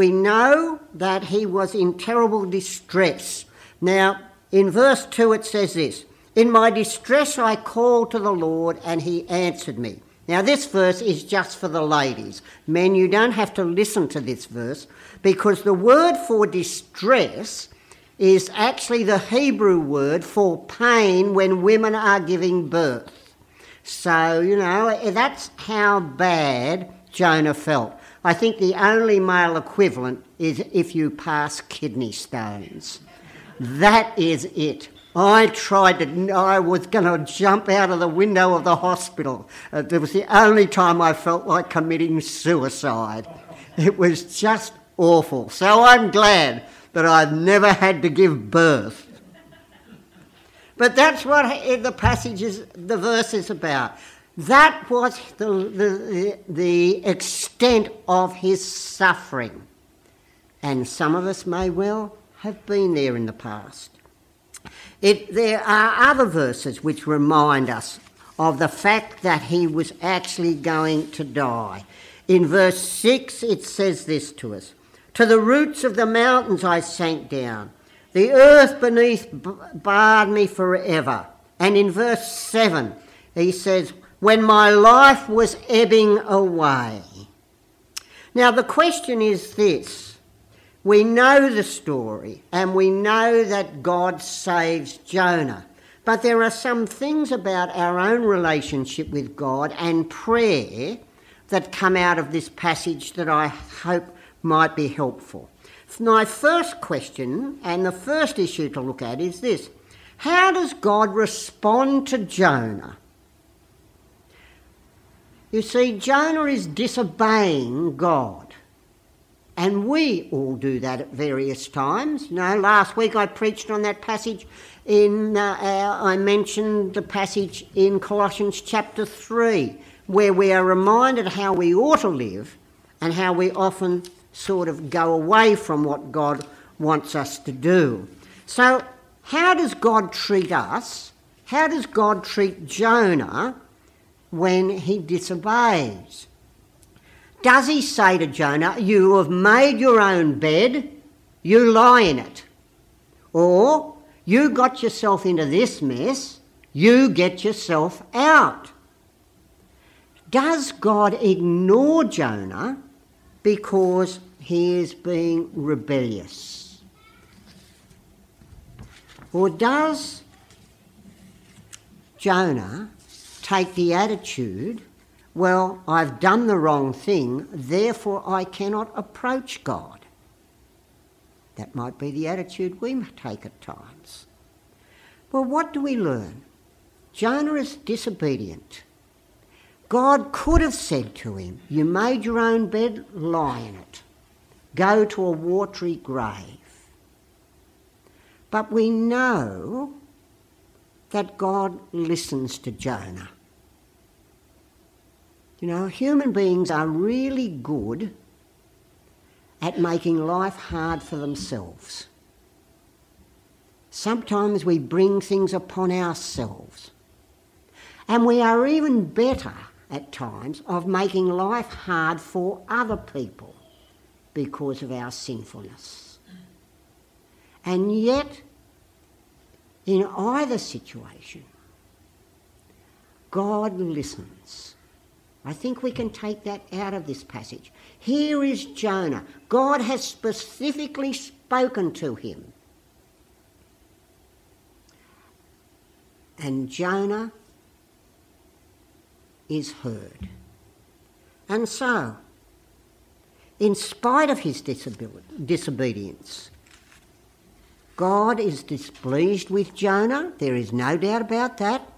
We know that he was in terrible distress. Now, in verse 2, it says this In my distress I called to the Lord, and he answered me. Now, this verse is just for the ladies. Men, you don't have to listen to this verse because the word for distress is actually the Hebrew word for pain when women are giving birth. So, you know, that's how bad Jonah felt. I think the only male equivalent is if you pass kidney stones. That is it. I tried to, I was going to jump out of the window of the hospital. Uh, it was the only time I felt like committing suicide. It was just awful. So I'm glad that I've never had to give birth. But that's what the passage is, the verse is about. That was the, the, the extent of his suffering. And some of us may well have been there in the past. It, there are other verses which remind us of the fact that he was actually going to die. In verse 6, it says this to us To the roots of the mountains I sank down, the earth beneath barred me forever. And in verse 7, he says, When my life was ebbing away. Now, the question is this we know the story and we know that God saves Jonah. But there are some things about our own relationship with God and prayer that come out of this passage that I hope might be helpful. My first question and the first issue to look at is this How does God respond to Jonah? You see, Jonah is disobeying God. And we all do that at various times. You know, last week I preached on that passage in, uh, our, I mentioned the passage in Colossians chapter 3, where we are reminded how we ought to live and how we often sort of go away from what God wants us to do. So, how does God treat us? How does God treat Jonah when he disobeys? Does he say to Jonah, You have made your own bed, you lie in it? Or, You got yourself into this mess, you get yourself out? Does God ignore Jonah because he is being rebellious? Or does Jonah take the attitude well, I've done the wrong thing, therefore I cannot approach God. That might be the attitude we take at times. Well, what do we learn? Jonah is disobedient. God could have said to him, You made your own bed, lie in it. Go to a watery grave. But we know that God listens to Jonah. You know, human beings are really good at making life hard for themselves. Sometimes we bring things upon ourselves. And we are even better at times of making life hard for other people because of our sinfulness. And yet, in either situation, God listens I think we can take that out of this passage. Here is Jonah. God has specifically spoken to him. And Jonah is heard. And so, in spite of his disobedience, God is displeased with Jonah. There is no doubt about that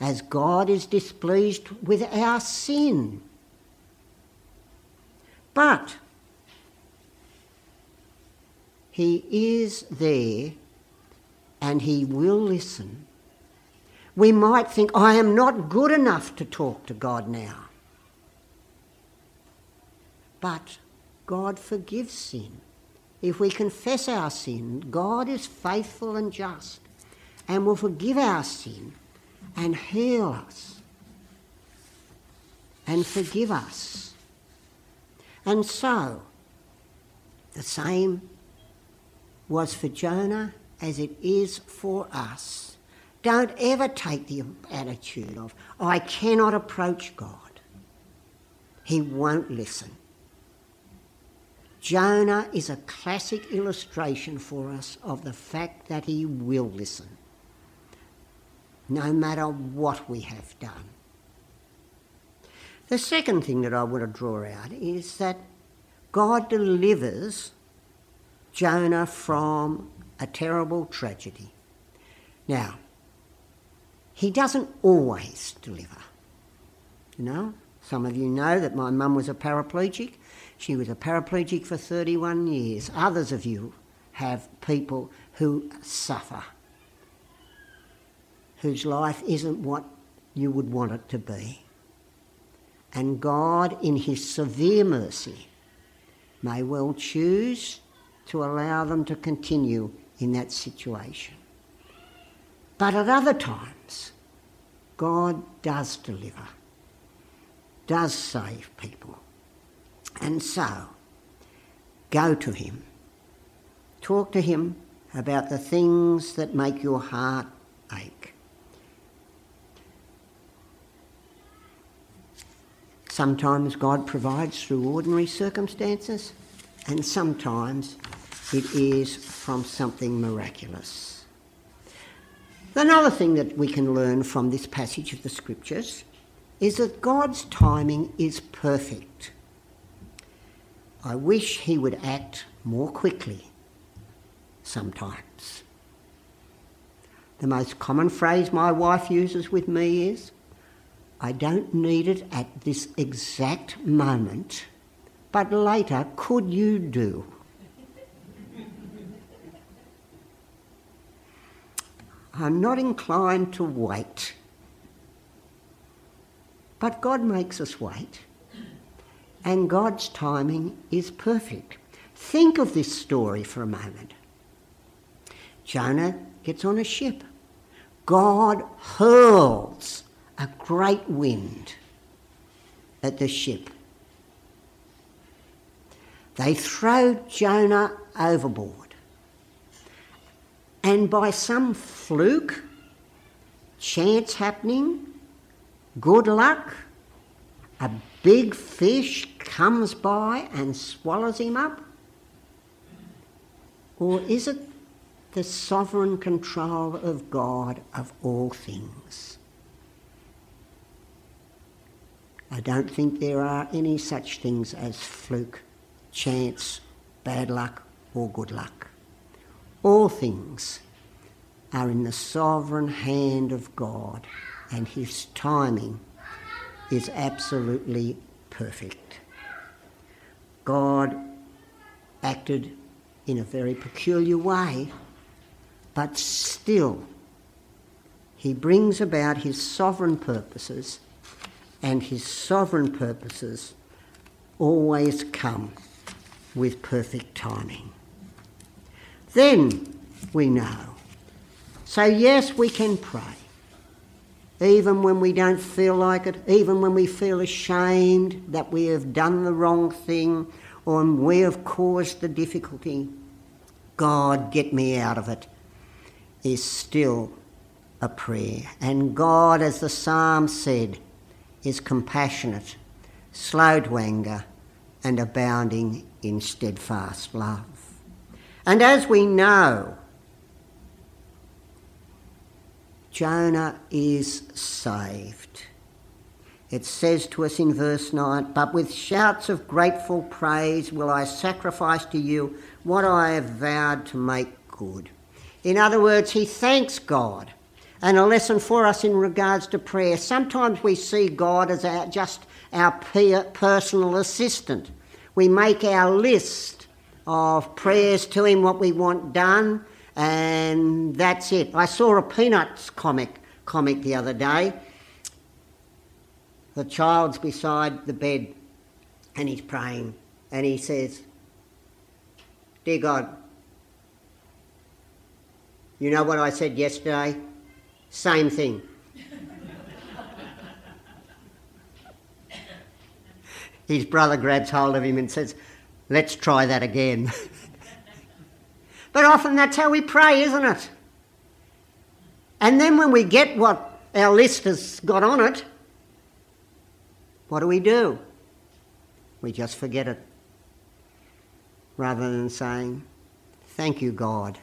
as God is displeased with our sin. But He is there and He will listen. We might think, I am not good enough to talk to God now. But God forgives sin. If we confess our sin, God is faithful and just and will forgive our sin and heal us and forgive us. And so, The same was for Jonah as it is for us. Don't ever take the attitude of, I cannot approach God. He won't listen. Jonah is a classic illustration for us of the fact that he will listen, no matter what we have done. The second thing that I want to draw out is that God delivers Jonah from a terrible tragedy. Now, he doesn't always deliver. You know, some of you know that my mum was a paraplegic. She was a paraplegic for 31 years. Others of you have people who suffer, whose life isn't what you would want it to be. And God, in His severe mercy, may well choose to allow them to continue in that situation. But at other times, God does deliver, does save people. And so, go to Him. Talk to Him about the things that make your heart ache. Sometimes God provides through ordinary circumstances, and sometimes it is from something miraculous. Another thing that we can learn from this passage of the scriptures is that God's timing is perfect. I wish He would act more quickly sometimes. The most common phrase my wife uses with me is, I don't need it at this exact moment, but later could you do? I'm not inclined to wait. But God makes us wait, and God's timing is perfect. Think of this story for a moment. Jonah gets on a ship. God hurls a great wind at the ship. They throw Jonah overboard. And by some fluke, chance happening, good luck, a big fish comes by and swallows him up? Or is it the sovereign control of God of all things? I don't think there are any such things as fluke, chance, bad luck, or good luck. All things are in the sovereign hand of God, and His timing is absolutely perfect. God acted in a very peculiar way, but still He brings about His sovereign purposes, and His sovereign purposes always come with perfect timing then we know. So, yes, we can pray, even when we don't feel like it, even when we feel ashamed that we have done the wrong thing or we have caused the difficulty. God, get me out of it, is still a prayer. And God, as the psalm said, is compassionate, slow to anger, and abounding in steadfast love. And as we know, Jonah is saved. It says to us in verse 9, But with shouts of grateful praise will I sacrifice to you what I have vowed to make good. In other words, he thanks God. And a lesson for us in regards to prayer. Sometimes we see God as our, just our personal assistant. We make our list of prayers to him, what we want done, and that's it. I saw a Peanuts comic comic the other day. The child's beside the bed and he's praying and he says, Dear God, you know what I said yesterday? Same thing. His brother grabs hold of him and says, let's try that again. but often that's how we pray, isn't it? And then when we get what our list has got on it, what do we do? We just forget it. Rather than saying, Thank you, God,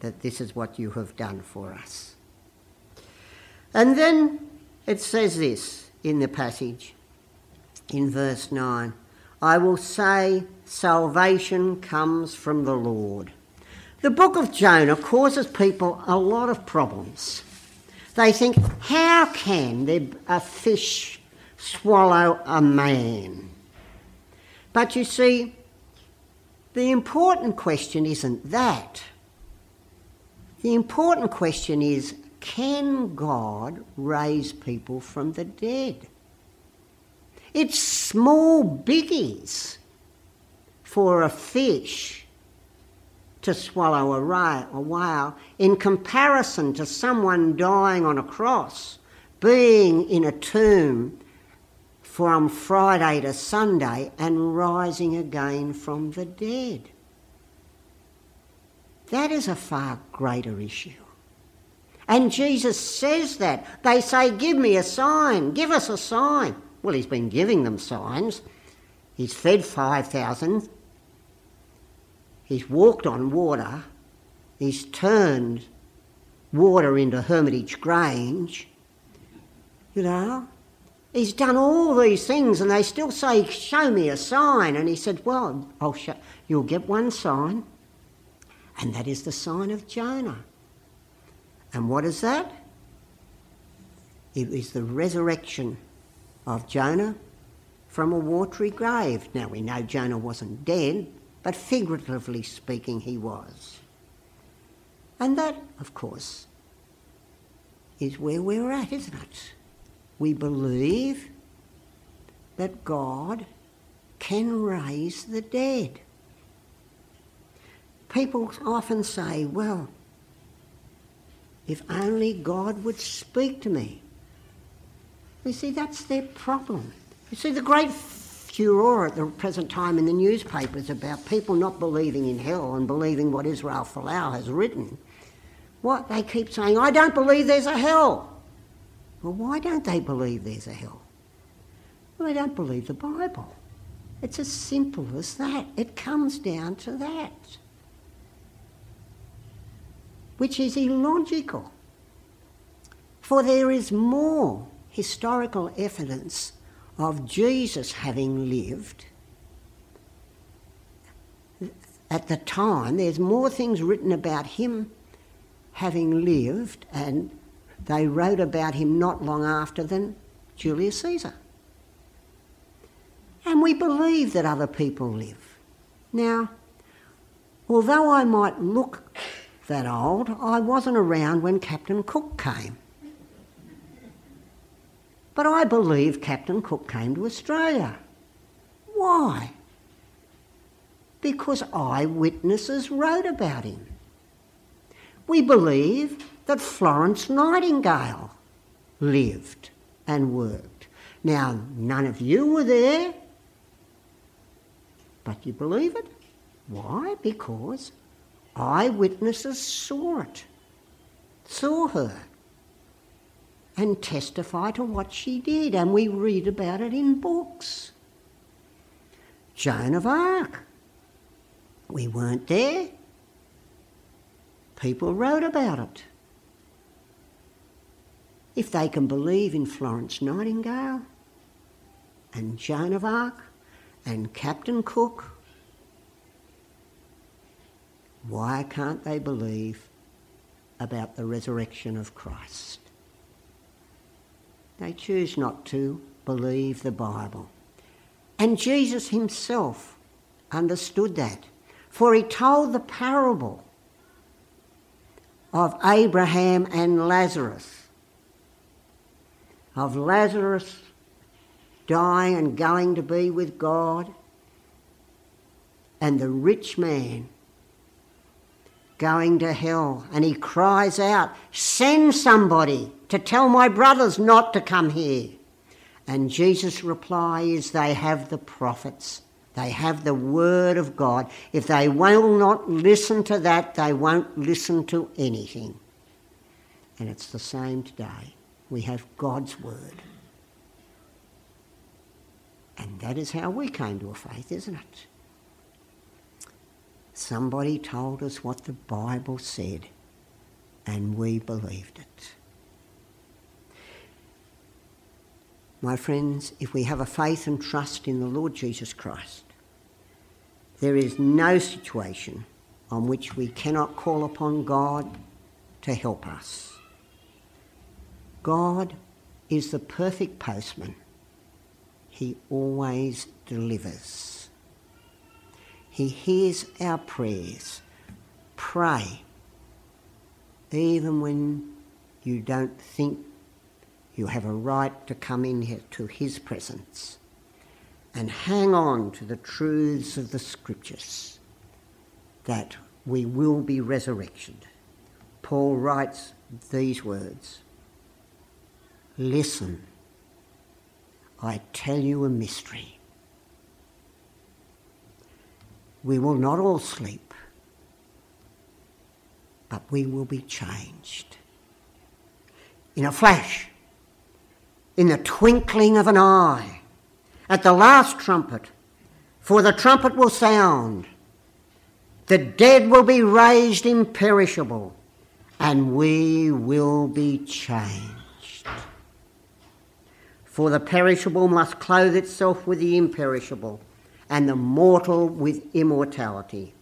that this is what you have done for us. And then it says this in the passage in verse 9 I will say, Salvation comes from the Lord. The book of Jonah causes people a lot of problems. They think, How can a fish swallow a man? But you see, the important question isn't that. The important question is can God raise people from the dead? It's small biggies for a fish to swallow a whale in comparison to someone dying on a cross, being in a tomb from Friday to Sunday and rising again from the dead. That is a far greater issue. And Jesus says that. They say, Give me a sign, give us a sign. Well, he's been giving them signs. He's fed 5,000. He's walked on water. He's turned water into Hermitage Grange. You know? He's done all these things and they still say, Show me a sign. And he said, Well, I'll show, you'll get one sign, and that is the sign of Jonah. And what is that? It is the resurrection of Jonah from a watery grave. Now we know Jonah wasn't dead, but figuratively speaking, he was. And that, of course, is where we're at, isn't it? We believe that God can raise the dead. People often say, well, if only God would speak to me. You see, that's their problem. You see, the great furor at the present time in the newspapers about people not believing in hell and believing what Israel Folau has written. What? They keep saying, I don't believe there's a hell. Well, why don't they believe there's a hell? Well, they don't believe the Bible. It's as simple as that. It comes down to that which is illogical. For there is more historical evidence of Jesus having lived at the time. There's more things written about him having lived, and they wrote about him not long after than Julius Caesar. And we believe that other people live. Now, although I might look that old, I wasn't around when Captain Cook came. But I believe Captain Cook came to Australia. Why? Because eyewitnesses wrote about him. We believe that Florence Nightingale lived and worked. Now, none of you were there, but you believe it. Why? Because Eyewitnesses saw it, saw her, and testify to what she did, and we read about it in books. Joan of Arc. We weren't there. People wrote about it. If they can believe in Florence Nightingale and Joan of Arc and Captain Cook why can't they believe about the resurrection of Christ? They choose not to believe the Bible. And Jesus himself understood that, for he told the parable of Abraham and Lazarus, of Lazarus dying and going to be with God, and the rich man going to hell. And he cries out, Send somebody to tell my brothers not to come here. And Jesus' reply is, They have the prophets. They have the Word of God. If they will not listen to that, they won't listen to anything. And it's the same today. We have God's Word. And that is how we came to a faith, isn't it? Somebody told us what the Bible said, and we believed it. My friends, if we have a faith and trust in the Lord Jesus Christ, there is no situation on which we cannot call upon God to help us. God is the perfect postman. He always delivers. He hears our prayers. Pray, even when you don't think you have a right to come in here to His presence and hang on to the truths of the scriptures that we will be resurrected. Paul writes these words Listen, I tell you a mystery. We will not all sleep, but we will be changed. In a flash, in the twinkling of an eye at the last trumpet, for the trumpet will sound. The dead will be raised imperishable, and we will be changed. For the perishable must clothe itself with the imperishable, and the mortal with immortality.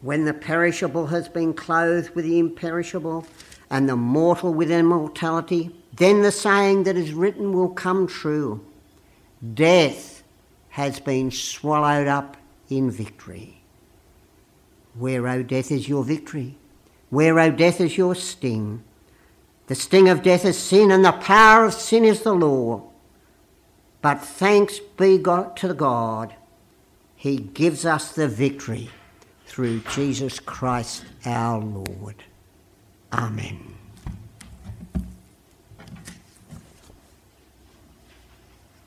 When the perishable has been clothed with the imperishable, and the mortal with immortality, then the saying that is written will come true Death has been swallowed up in victory. Where, O death, is your victory? Where, O death, is your sting? The sting of death is sin, and the power of sin is the law. But thanks be God to God, He gives us the victory through Jesus Christ our Lord. Amen.